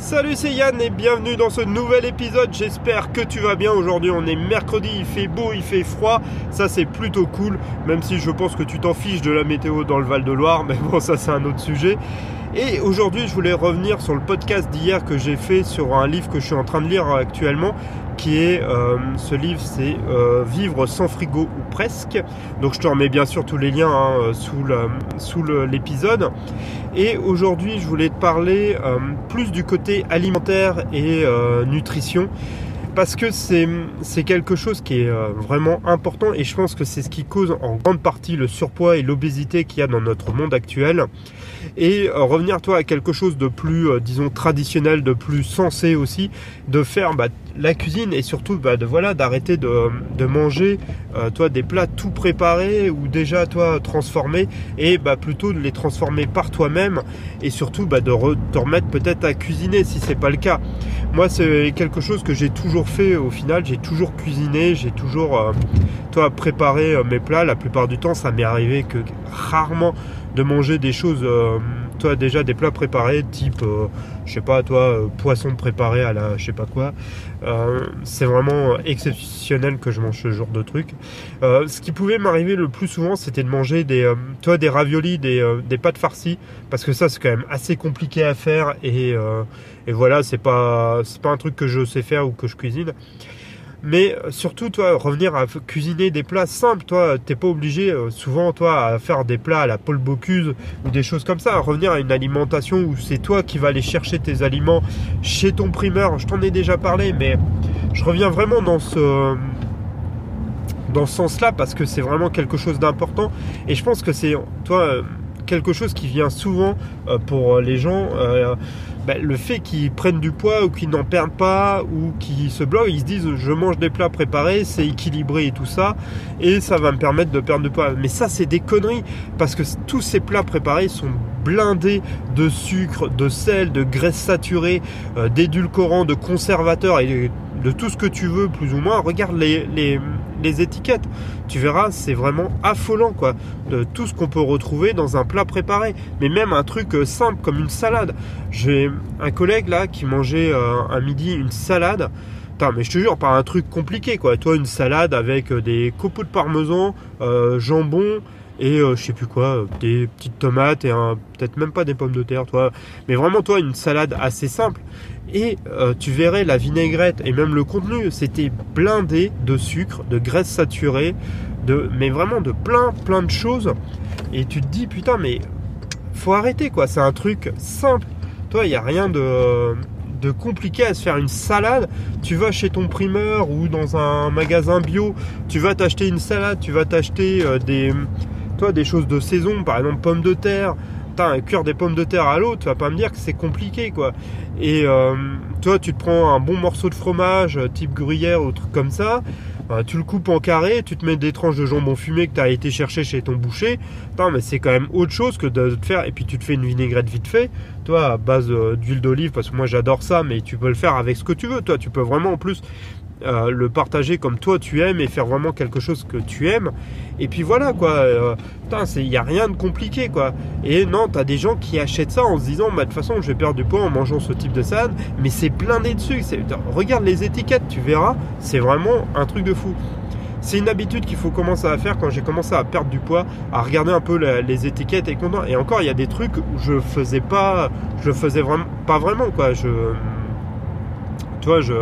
Salut, c'est Yann et bienvenue dans ce nouvel épisode. J'espère que tu vas bien. Aujourd'hui, on est mercredi, il fait beau, il fait froid. Ça, c'est plutôt cool, même si je pense que tu t'en fiches de la météo dans le Val de Loire. Mais bon, ça, c'est un autre sujet. Et aujourd'hui, je voulais revenir sur le podcast d'hier que j'ai fait sur un livre que je suis en train de lire actuellement, qui est euh, ce livre, c'est euh, Vivre sans frigo ou presque. Donc je te remets bien sûr tous les liens hein, sous, sous l'épisode. Et aujourd'hui, je voulais te parler euh, plus du côté alimentaire et nutrition parce que c'est quelque chose qui est vraiment important et je pense que c'est ce qui cause en grande partie le surpoids et l'obésité qu'il y a dans notre monde actuel et euh, revenir toi à quelque chose de plus euh, disons traditionnel, de plus sensé aussi, de faire bah, la cuisine et surtout bah, de voilà d'arrêter de, manger euh, toi des plats tout préparés ou déjà toi transformés et bah, plutôt de les transformer par toi-même et surtout bah, de te remettre peut-être à cuisiner si c'est pas le cas. Moi c'est quelque chose que j'ai toujours fait au final, j'ai toujours cuisiné, j'ai toujours toi préparé mes plats. La plupart du temps ça m'est arrivé que rarement de manger des choses, euh, toi déjà des plats préparés, type, euh, je sais pas, toi, euh, poisson préparé à la je sais pas quoi. c'est vraiment exceptionnel que je mange ce genre de truc. ce qui pouvait m'arriver le plus souvent, c'était de manger des, toi, des raviolis, des, pâtes farcies, parce que ça c'est quand même assez compliqué à faire et, et voilà, c'est pas, c'est pas un truc que je sais faire ou que je cuisine. Mais euh, surtout, toi, revenir à cuisiner des plats simples, toi, t'es pas obligé euh, souvent, toi, à faire des plats à la Paul Bocuse ou des choses comme ça. À revenir à une alimentation où c'est toi qui vas aller chercher tes aliments chez ton primeur. Je t'en ai déjà parlé, mais je reviens vraiment dans ce dans ce sens-là parce que c'est vraiment quelque chose d'important. Et je pense que c'est, toi, euh, quelque chose qui vient souvent pour les gens. Bah, le fait qu'ils prennent du poids ou qu'ils n'en perdent pas ou qu'ils se bloquent, ils se disent je mange des plats préparés, c'est équilibré et tout ça, et ça va me permettre de perdre du poids. Mais ça, c'est des conneries parce que tous ces plats préparés sont blindés de sucre, de sel, de graisse saturée, euh, d'édulcorants, de conservateurs et de tout ce que tu veux, plus ou moins. Regarde les, étiquettes. Tu verras, c'est vraiment affolant, quoi. De tout ce qu'on peut retrouver dans un plat préparé. Mais même un truc euh, simple comme une salade. J'ai un collègue là qui mangeait euh, un midi une salade. Mais je te jure, pas un truc compliqué, quoi. Toi, une salade avec euh, des copeaux de parmesan, jambon, et je sais plus quoi, des petites tomates et peut-être même pas des pommes de terre, toi. Mais vraiment, toi, une salade assez simple et euh, tu verrais la vinaigrette et même le contenu, c'était blindé de sucre, de graisse saturée, de, mais vraiment de plein plein de choses. Et tu te dis putain mais faut arrêter quoi, c'est un truc simple. Toi, il n'y a rien de, de compliqué à se faire une salade. Tu vas chez ton primeur ou dans un magasin bio, tu vas t'acheter une salade, tu vas t'acheter euh, des, toi, des choses de saison, par exemple pommes de terre, un cœur des pommes de terre à l'eau, tu vas pas me dire que c'est compliqué quoi. Et euh, toi, tu te prends un bon morceau de fromage, euh, type gruyère ou truc comme ça, euh, tu le coupes en carré, tu te mets des tranches de jambon fumé que tu as été chercher chez ton boucher. mais c'est quand même autre chose que de te faire. Et puis tu te fais une vinaigrette vite fait, toi, à base d'huile d'olive, parce que moi j'adore ça, mais tu peux le faire avec ce que tu veux. Toi, tu peux vraiment en plus euh, le partager comme toi tu aimes et faire vraiment quelque chose que tu aimes. Et puis voilà quoi, euh, il n'y a rien de compliqué quoi. Et non, tu as des gens qui achètent ça en se disant, bah, de toute façon je vais perdre du poids en mangeant ce type de salade, mais c'est blindé dessus. Regarde les étiquettes, tu verras, c'est vraiment un truc de fou. C'est une habitude qu'il faut commencer à faire quand j'ai commencé à perdre du poids, à regarder un peu les étiquettes et content. Et encore, il y a des trucs où je faisais pas, je faisais vraiment pas vraiment quoi. Je je,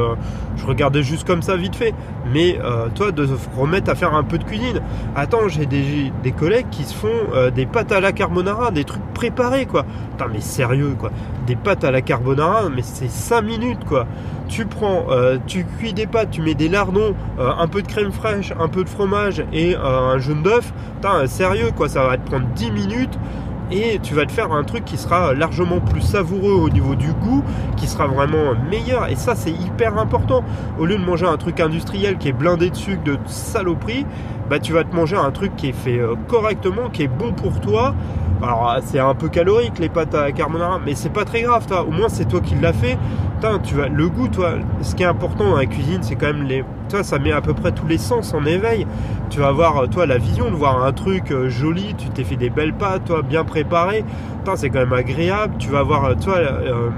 regardais juste comme ça vite fait. Mais euh, toi, de remettre à faire un peu de cuisine. Attends, j'ai des, collègues qui se font euh, des pâtes à la carbonara, des trucs préparés, quoi. Putain, mais sérieux, quoi. Des pâtes à la carbonara, mais c'est 5 minutes, quoi. Tu prends, euh, tu cuis des pâtes, tu mets des lardons, un peu de crème fraîche, un peu de fromage et un jaune d'œuf. Putain, sérieux, quoi. Ça va te prendre 10 minutes et tu vas te faire un truc qui sera largement plus savoureux au niveau du goût, qui sera vraiment meilleur. Et ça, c'est hyper important. Au lieu de manger un truc industriel qui est blindé de sucre, de saloperie, bah tu vas te manger un truc qui est fait euh, correctement, qui est bon pour toi. Alors c'est un peu calorique les pâtes à carbonara, mais c'est pas très grave, toi. Au moins c'est toi qui l'as fait. tu le goût, toi. Ce qui est important dans la cuisine, c'est quand même les. Toi, ça met à peu près tous les sens en éveil. Tu vas avoir, toi, la vision de voir un truc euh, joli. Tu t'es fait des belles pâtes, toi, bien préparées. C'est quand même agréable. Tu vas avoir, toi, euh,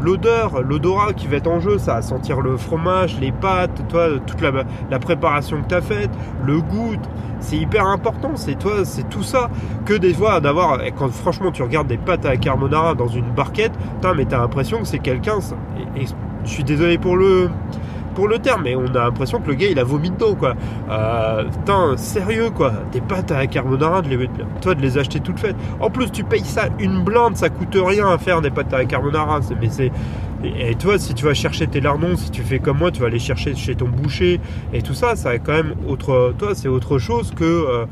l'odeur, l'odorat qui va être en jeu, ça va sentir le fromage, les pâtes, toi, toute la, préparation que tu as faite, le goût, c'est hyper important, c'est toi, c'est tout ça. Que des fois d'avoir, quand franchement tu regardes des pâtes à la carbonara dans une barquette, mais t'as l'impression que c'est quelqu'un, je suis désolé pour le, pour le terme, mais on a l'impression que le gars il a vomi dedans quoi. Euh, sérieux quoi. Des pâtes à carbonara, de les, toi de les acheter toutes faites. En plus, tu payes ça une blinde, ça coûte rien à faire des pâtes à carbonara. Mais c'est. Et, toi, si tu vas chercher tes lardons, si tu fais comme moi, tu vas aller chercher chez ton boucher et tout ça, ça est quand même autre. Toi, c'est autre chose que. Euh,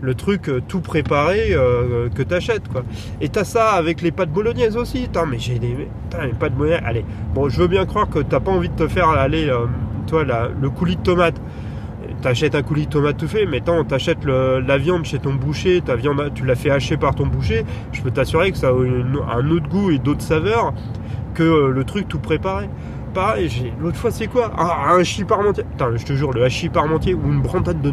le truc euh, tout préparé euh, que t'achètes quoi. Et t'as ça avec les pâtes bolognaises aussi. Mais j'ai des, les pâtes bolognaises. Allez, bon, je veux bien croire que t'as pas envie de te faire aller, euh, toi, le coulis de tomate. T'achètes un coulis de tomate tout fait, mais tant t'achètes la viande chez ton boucher, ta viande, tu l'as fait hacher par ton boucher. Je peux t'assurer que ça a un autre goût et d'autres saveurs que le truc tout préparé pareil, l'autre fois c'est quoi? Ah, Un hachis parmentier. Putain, je te jure, le hachis parmentier ou une brantade de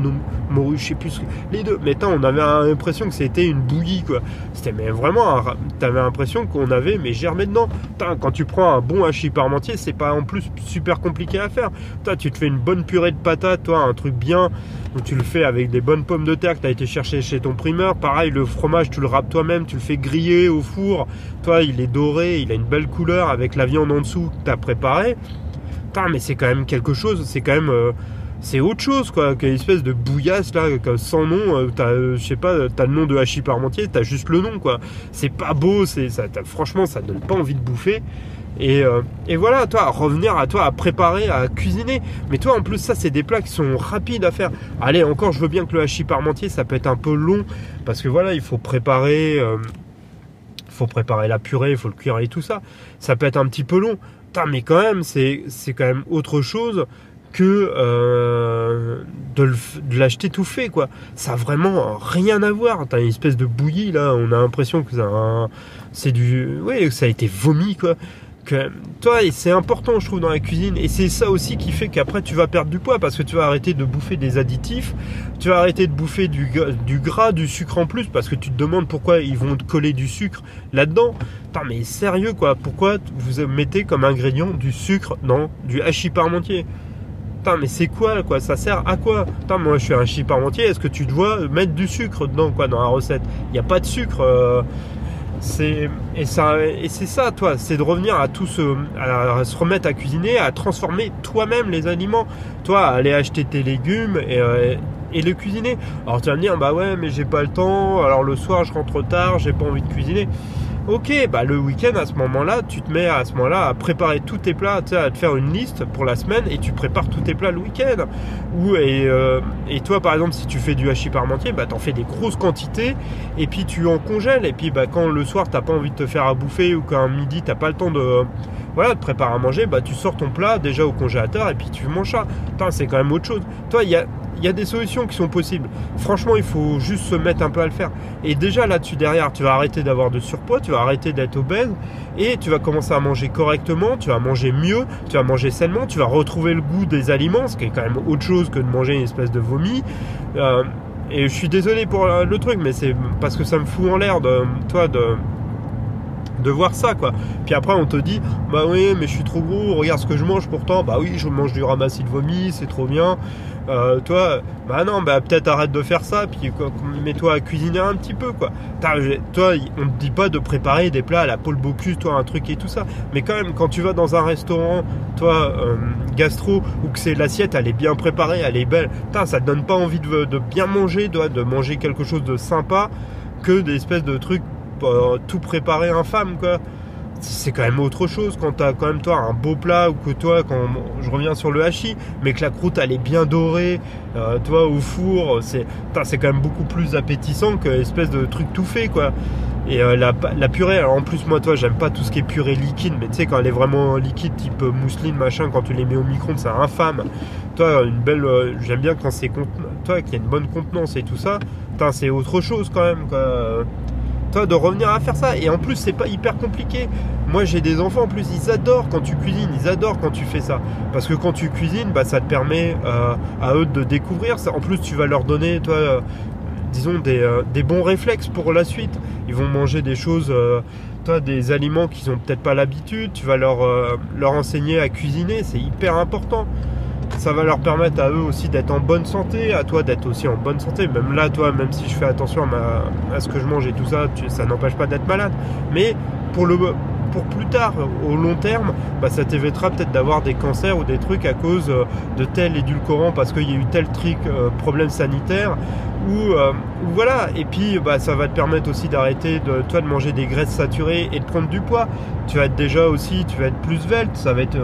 morue, je sais plus. Les deux. Mais on avait l'impression que c'était une bouillie quoi. C'était vraiment, t'avais l'impression qu'on avait mais germé dedans. quand tu prends un bon hachis parmentier, c'est pas en plus super compliqué à faire. tu te fais une bonne purée de patates, toi, un truc bien. où tu le fais avec des bonnes pommes de terre que tu as été chercher chez ton primeur. Pareil, le fromage, tu le râpes toi-même, tu le fais griller au four. Toi, il est doré, il a une belle couleur avec la viande en dessous que tu as mais c'est quand même quelque chose, c'est quand même. Euh, c'est autre chose, quoi, qu'une espèce de bouillasse, là, sans nom. Euh, t'as, euh, je sais pas, t'as le nom de hachis parmentier, t'as juste le nom, quoi. C'est pas beau, c'est, ça, franchement, ça donne pas envie de bouffer. Et, et, voilà, toi, revenir à toi, à préparer, à cuisiner. Mais toi, en plus, ça, c'est des plats qui sont rapides à faire. Allez, encore, je veux bien que le hachis parmentier, ça peut être un peu long, parce que voilà, il faut préparer, faut préparer la purée, il faut le cuire et tout ça. Ça peut être un petit peu long mais quand même, c'est quand même autre chose que euh, de l'acheter tout fait quoi. Ça a vraiment rien à voir. T'as une espèce de bouillie là, on a l'impression que c'est du, ouais, ça a été vomi quoi toi, c'est important, je trouve, dans la cuisine. Et c'est ça aussi qui fait qu'après, tu vas perdre du poids parce que tu vas arrêter de bouffer des additifs. Tu vas arrêter de bouffer du, du gras, du sucre en plus parce que tu te demandes pourquoi ils vont te coller du sucre là-dedans. Putain, mais sérieux, quoi. Pourquoi vous mettez comme ingrédient du sucre dans du hachis parmentier? Putain, mais c'est quoi, quoi? Ça sert à quoi? Putain, moi, je suis un hachis parmentier. Est-ce que tu dois mettre du sucre dedans, quoi, dans la recette? Il n'y a pas de sucre. Euh, c'est et ça c'est ça toi, c'est de revenir à tout se à se remettre à cuisiner, à transformer toi-même les aliments. Toi, aller acheter tes légumes et, euh, et les cuisiner. Alors tu vas me dire bah ouais, mais j'ai pas le temps. Alors le soir, je rentre tard, j'ai pas envie de cuisiner. Ok, bah le week-end à ce moment-là, tu te mets à ce moment-là à préparer tous tes plats, tu à te faire une liste pour la semaine et tu prépares tous tes plats le week-end. Ou et, euh, et, toi par exemple si tu fais du hachis parmentier, bah t'en fais des grosses quantités et puis tu en congèles et puis bah quand le soir t'as pas envie de te faire à bouffer ou qu'un midi t'as pas le temps de voilà de préparer à manger, bah tu sors ton plat déjà au congélateur et puis tu manges ça. c'est quand même autre chose. Toi il y a y a des solutions qui sont possibles. Franchement, il faut juste se mettre un peu à le faire. Et déjà là-dessus derrière, tu vas arrêter d'avoir de surpoids, tu vas arrêter d'être obèse et tu vas commencer à manger correctement, tu vas manger mieux, tu vas manger sainement, tu vas retrouver le goût des aliments, ce qui est quand même autre chose que de manger une espèce de vomi. Euh, et je suis désolé pour le truc, mais c'est parce que ça me fout en l'air de toi de de voir ça quoi. Puis après on te dit bah oui mais je suis trop gros, regarde ce que je mange pourtant, bah oui je mange du ramassis de vomi, c'est trop bien. Euh, toi, bah non, bah peut-être arrête de faire ça, puis mets-toi à cuisiner un petit peu, quoi. Toi, on te dit pas de préparer des plats à la Paul Bocuse, toi, un truc et tout ça. Mais quand même, quand tu vas dans un restaurant, toi, euh, gastro, ou que c'est l'assiette, elle est bien préparée, elle est belle, ça te donne pas envie de, bien manger, toi, de manger quelque chose de sympa, que des espèces de trucs euh, tout préparé infâme, quoi. C'est quand même autre chose quand t'as quand même toi un beau plat ou que toi quand je reviens sur le hachis mais que la croûte elle est bien dorée euh, toi au four c'est c'est quand même beaucoup plus appétissant que l'espèce de truc tout fait quoi. Et euh, la, purée en plus moi toi j'aime pas tout ce qui est purée liquide mais tu sais quand elle est vraiment liquide type mousseline machin quand tu les mets au micro-ondes c'est infâme. Toi une belle euh, j'aime bien quand c'est toi qu'il y a une bonne contenance et tout ça c'est autre chose quand même quoi de revenir à faire ça. Et en plus c'est pas hyper compliqué. Moi j'ai des enfants en plus ils adorent quand tu cuisines ils adorent quand tu fais ça. Parce que quand tu cuisines bah, ça te permet euh, à eux de découvrir ça. En plus tu vas leur donner toi euh, disons des, euh, des, bons réflexes pour la suite. Ils vont manger des choses toi, des aliments qu'ils ont peut-être pas l'habitude, tu vas leur enseigner à cuisiner, c'est hyper important. Ça va leur permettre à eux aussi d'être en bonne santé, à toi d'être aussi en bonne santé. Même là, toi, même si je fais attention à, ce que je mange et tout ça, ça n'empêche pas d'être malade. Mais pour le, pour plus tard, au long terme, bah, ça t'évitera peut-être d'avoir des cancers ou des trucs à cause euh, de tel édulcorant parce qu'il y a eu tel truc, euh, problème sanitaire. Ou, euh, voilà, et puis bah, ça va te permettre aussi d'arrêter de, toi, de manger des graisses saturées et de prendre du poids. Tu vas être déjà aussi, tu vas être plus svelte, ça va être.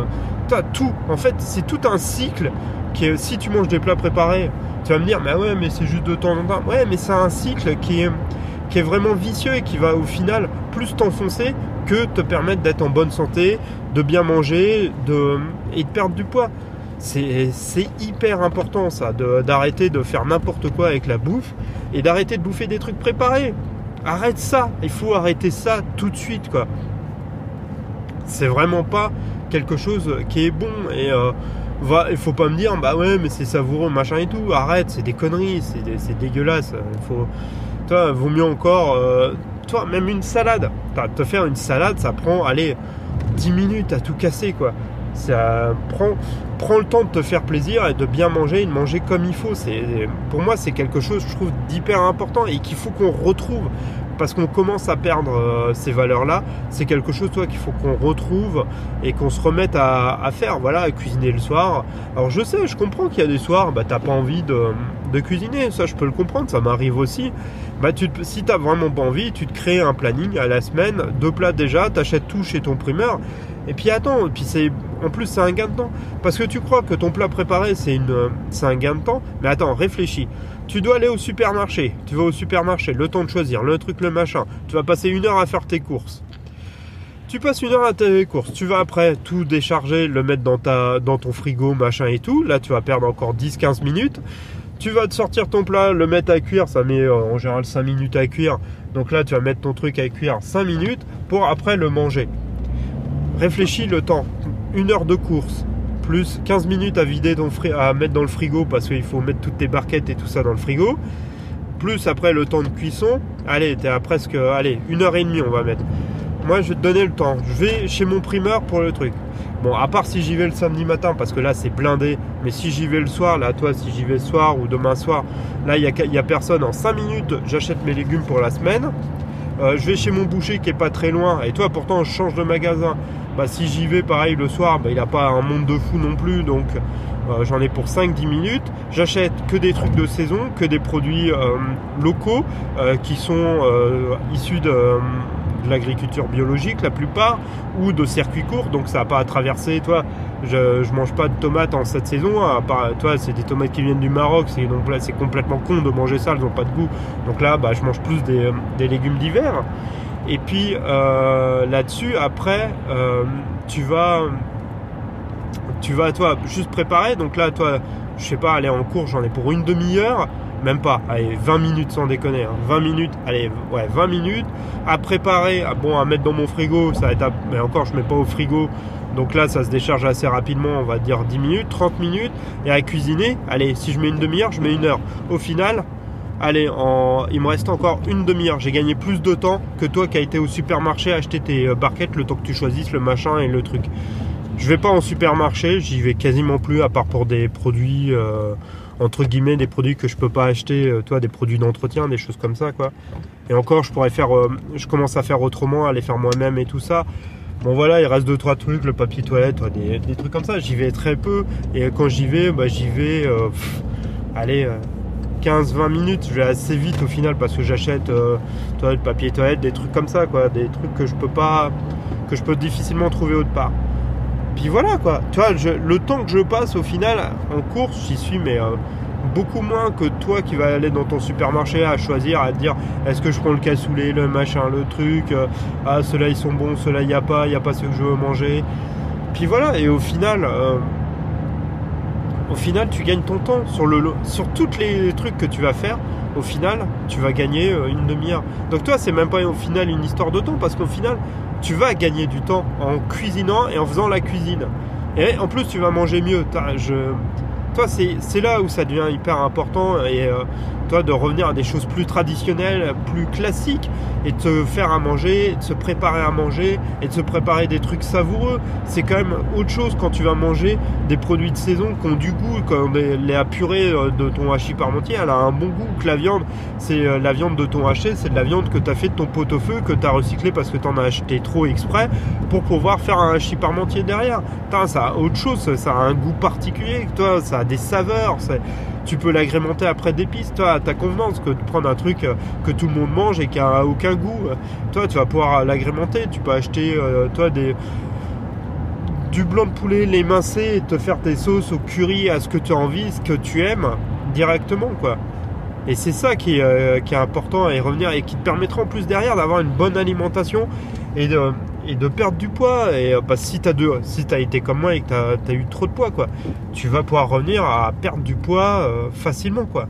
Toi, tout, en fait, c'est tout un cycle qui si tu manges des plats préparés, tu vas me dire, mais ouais, mais c'est juste de temps en temps. Ouais, mais c'est un cycle qui est, vraiment vicieux et qui va au final plus t'enfoncer que te permettre d'être en bonne santé, de bien manger de, et de perdre du poids. C'est hyper important ça, d'arrêter de, faire n'importe quoi avec la bouffe et d'arrêter de bouffer des trucs préparés. Arrête ça, il faut arrêter ça tout de suite quoi. C'est vraiment pas quelque chose qui est bon et euh, va, il faut pas me dire bah ouais mais c'est savoureux machin et tout. Arrête, c'est des conneries, c'est dégueulasse. Il faut, toi, vaut mieux encore. Euh, toi, même une salade. Te faire une salade, ça prend, allez, 10 minutes à tout casser, quoi. Ça prend, prend le temps de te faire plaisir et de bien manger et de manger comme il faut. C'est, pour moi, c'est quelque chose, je trouve, d'hyper important et qu'il faut qu'on retrouve parce qu'on commence à perdre euh, ces valeurs-là. C'est quelque chose, toi, qu'il faut qu'on retrouve et qu'on se remette à, faire. Voilà, à cuisiner le soir. Alors, je sais, je comprends qu'il y a des soirs, bah, t'as pas envie de, cuisiner. Ça, je peux le comprendre, ça m'arrive aussi. Bah, tu si t'as vraiment pas envie, tu te crées un planning à la semaine, deux plats déjà, t'achètes tout chez ton primeur. Et puis attends, puis c'est en plus c'est un gain de temps parce que tu crois que ton plat préparé c'est une c'est un gain de temps, mais attends, réfléchis. Tu dois aller au supermarché. Tu vas au supermarché, le temps de choisir, le truc, le machin. Tu vas passer une heure à faire tes courses. Tu passes une heure à tes courses. Tu vas après tout décharger, le mettre dans, ton frigo, machin et tout. Là, tu vas perdre encore 10-15 minutes. Tu vas te sortir ton plat, le mettre à cuire. Ça met euh, en général 5 minutes à cuire. Donc là, tu vas mettre ton truc à cuire 5 minutes pour après le manger. Réfléchis le temps. Une heure de course plus 15 minutes à vider ton à mettre dans le frigo parce qu'il faut mettre toutes tes barquettes et tout ça dans le frigo. Plus après le temps de cuisson, allez, t'es à presque, allez, une heure et demie on va mettre. Moi je vais te donner le temps. Je vais chez mon primeur pour le truc. Bon, à part si j'y vais le samedi matin parce que là c'est blindé. Mais si j'y vais le soir, là toi si j'y vais le soir ou demain soir, là il n'y a, a, personne. En 5 minutes j'achète mes légumes pour la semaine. Euh, je vais chez mon boucher qui est pas très loin. Et toi pourtant je change de magasin bah, si j'y vais pareil le soir, bah, il n'a pas un monde de fou non plus, donc euh, j'en ai pour 5-10 minutes. J'achète que des trucs de saison, que des produits euh, locaux qui sont issus de, l'agriculture biologique la plupart, ou de circuits courts, donc ça n'a pas à traverser. Toi, je, mange pas de tomates en cette saison, à part, toi, c'est des tomates qui viennent du Maroc, c'est donc là c'est complètement con de manger ça, elles n'ont pas de goût. Donc là, bah, je mange plus des, des légumes d'hiver. Et puis euh, là-dessus, après, euh, tu vas, tu vas, toi, juste préparer. Donc là, toi, je sais pas, aller en cours, j'en ai pour une demi-heure, même pas, allez, 20 minutes sans déconner, 20 hein. minutes, allez, ouais, 20 minutes à préparer, bon, à mettre dans mon frigo, ça va être, mais encore, je mets pas au frigo. Donc là, ça se décharge assez rapidement, on va dire 10 minutes, 30 minutes. Et à cuisiner, allez, si je mets une demi-heure, je mets une heure. Au final, allez, il me reste encore une demi-heure. J'ai gagné plus de temps que toi qui as été au supermarché acheter tes euh, barquettes le temps que tu choisisses le machin et le truc. Je vais pas en supermarché, j'y vais quasiment plus à part pour des produits euh, entre guillemets des produits que je peux pas acheter, euh, toi des produits d'entretien, des choses comme ça quoi. Et encore je pourrais faire je commence à faire autrement, à les faire moi-même et tout ça. Bon voilà, il reste deux trois trucs, le papier toilette, des, trucs comme ça. J'y vais très peu et quand j'y vais, bah, j'y vais allez 15-20 minutes, je vais assez vite au final parce que j'achète euh, le papier toilette, des trucs comme ça, quoi, des trucs que je peux pas, que je peux difficilement trouver autre part. Puis voilà quoi, tu vois, le temps que je passe au final en course, j'y suis mais euh, beaucoup moins que toi qui vas aller dans ton supermarché à choisir, à dire est-ce que je prends le cassoulet, le machin, le truc, euh, ah ceux-là ils sont bons, ceux-là il n'y a pas, il n'y a pas ce que je veux manger. Puis voilà, et au final, au final, tu gagnes ton temps sur, le, sur tous les trucs que tu vas faire. Au final, tu vas gagner euh, une demi-heure. Donc toi, c'est même pas au final une histoire de temps parce qu'au final, tu vas gagner du temps en cuisinant et en faisant la cuisine. Et en plus, tu vas manger mieux. Toi, c'est là où ça devient hyper important. Et euh, de revenir à des choses plus traditionnelles, plus classiques, et de se faire à manger, de se préparer à manger, et de se préparer des trucs savoureux. C'est quand même autre chose quand tu vas manger des produits de saison qui ont du goût, comme les purée de ton hachis parmentier, elle a un bon goût que la viande, c'est euh, la viande de ton haché, c'est de la viande que tu as fait de ton pot-au-feu, que tu as recyclé parce que tu en as acheté trop exprès pour pouvoir faire un hachis parmentier derrière. ça a autre chose, ça a un goût particulier, toi, ça a des saveurs, tu peux l'agrémenter après d'épices, toi, à ta convenance, que de prendre un truc euh, que tout le monde mange et qui a aucun goût, toi, tu vas pouvoir l'agrémenter, tu peux acheter, toi, des du blanc de poulet, l'émincer et te faire tes sauces au curry à ce que tu as envie, ce que tu aimes directement quoi. Et c'est ça qui est, euh, qui est, important y revenir et qui te permettra en plus derrière d'avoir une bonne alimentation et de, et de perdre du poids. Et bah, si tu as, si as été comme moi et que tu as, eu trop de poids, quoi, tu vas pouvoir revenir à perdre du poids euh, facilement. quoi.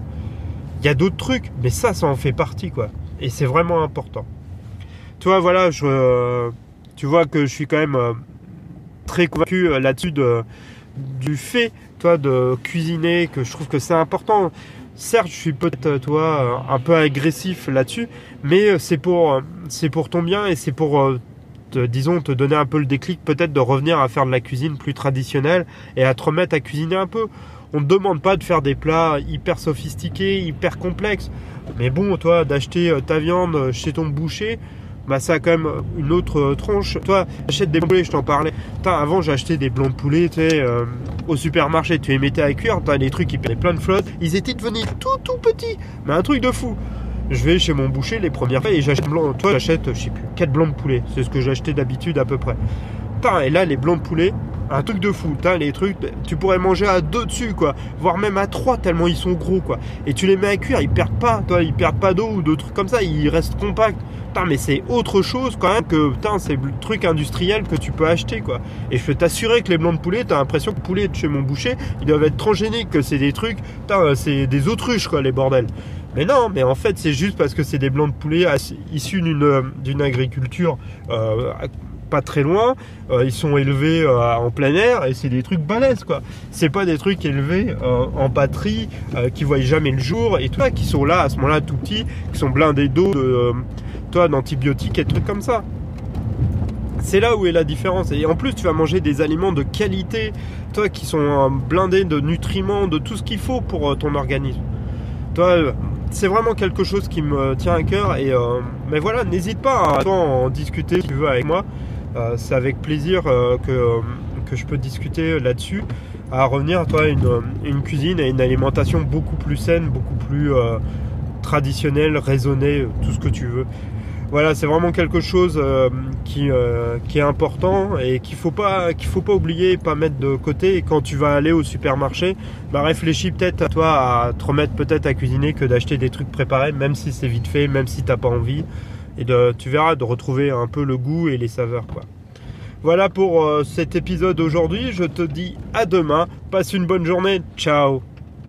Il y a d'autres trucs, mais ça, ça en fait partie. quoi. Et c'est vraiment important. Tu vois, voilà, je, tu vois que je suis quand même très convaincu euh, là-dessus de, du fait, toi, de cuisiner, que je trouve que c'est important. Certes, je suis peut-être, euh, toi, un peu agressif là-dessus, mais euh, c'est pour, c'est pour ton bien et c'est pour, disons, te donner un peu le déclic, peut-être de revenir à faire de la cuisine plus traditionnelle et à te remettre à cuisiner un peu. On ne demande pas de faire des plats hyper sophistiqués, hyper complexes. Mais bon, toi, d'acheter ta viande chez ton boucher, bah ça a quand même une autre euh, tranche. Toi, achètes des poulets, je t'en parlais. avant j'achetais des blancs de poulet, tu sais, euh, au supermarché, tu les mettais à cuire, t'as des trucs qui prenaient plein de flotte. Ils étaient devenus tout tout petits, mais un truc de fou. Je vais chez mon boucher les premières fois et j'achète. Toi, j'achète, je sais plus, 4 blancs de poulet. C'est ce que j'achetais d'habitude à peu près. et là, les blancs de poulet, un truc de fou. Les trucs, tu pourrais manger à deux dessus, quoi. Voire même à trois, tellement ils sont gros, quoi. Et tu les mets à cuire, ils perdent pas, toi, ils perdent pas d'eau ou de trucs comme ça, ils restent compacts. Putain, mais c'est autre chose quand même que, putain, c'est le truc industriel que tu peux acheter, quoi. Et je peux t'assurer que les blancs de poulet, t'as l'impression que le poulet de chez mon boucher, ils doivent être transgéniques, que c'est des trucs, putain, c'est des autruches, quoi, les bordels. Mais non, mais en fait, c'est juste parce que c'est des blancs de poulet issus d'une agriculture euh, pas très loin, euh, ils sont élevés euh, en plein air et c'est des trucs balèzes quoi. C'est pas des trucs élevés euh, en batterie qui voient jamais le jour et tout ça, qui sont là à ce moment-là tout petits, qui sont blindés d'eau, de, d'antibiotiques et trucs comme ça. C'est là où est la différence. Et en plus, tu vas manger des aliments de qualité, toi, qui sont blindés de nutriments, de tout ce qu'il faut pour ton organisme. Toi, c'est vraiment quelque chose qui me tient à cœur. Et mais voilà, n'hésite pas à en discuter si tu veux avec moi. Euh, c'est avec plaisir euh, que, je peux discuter là-dessus. À revenir, à toi, une, une cuisine et une alimentation beaucoup plus saine, beaucoup plus euh, traditionnelle, raisonnée, tout ce que tu veux voilà, c'est vraiment quelque chose qui, qui, est important et qu'il faut pas faut pas oublier, pas mettre de côté. Et quand tu vas aller au supermarché, bah réfléchis peut-être à toi à te remettre peut-être à cuisiner que d'acheter des trucs préparés, même si c'est vite fait, même si t'as pas envie. Et de, tu verras de retrouver un peu le goût et les saveurs quoi. Voilà pour euh, cet épisode aujourd'hui, je te dis à demain, passe une bonne journée, ciao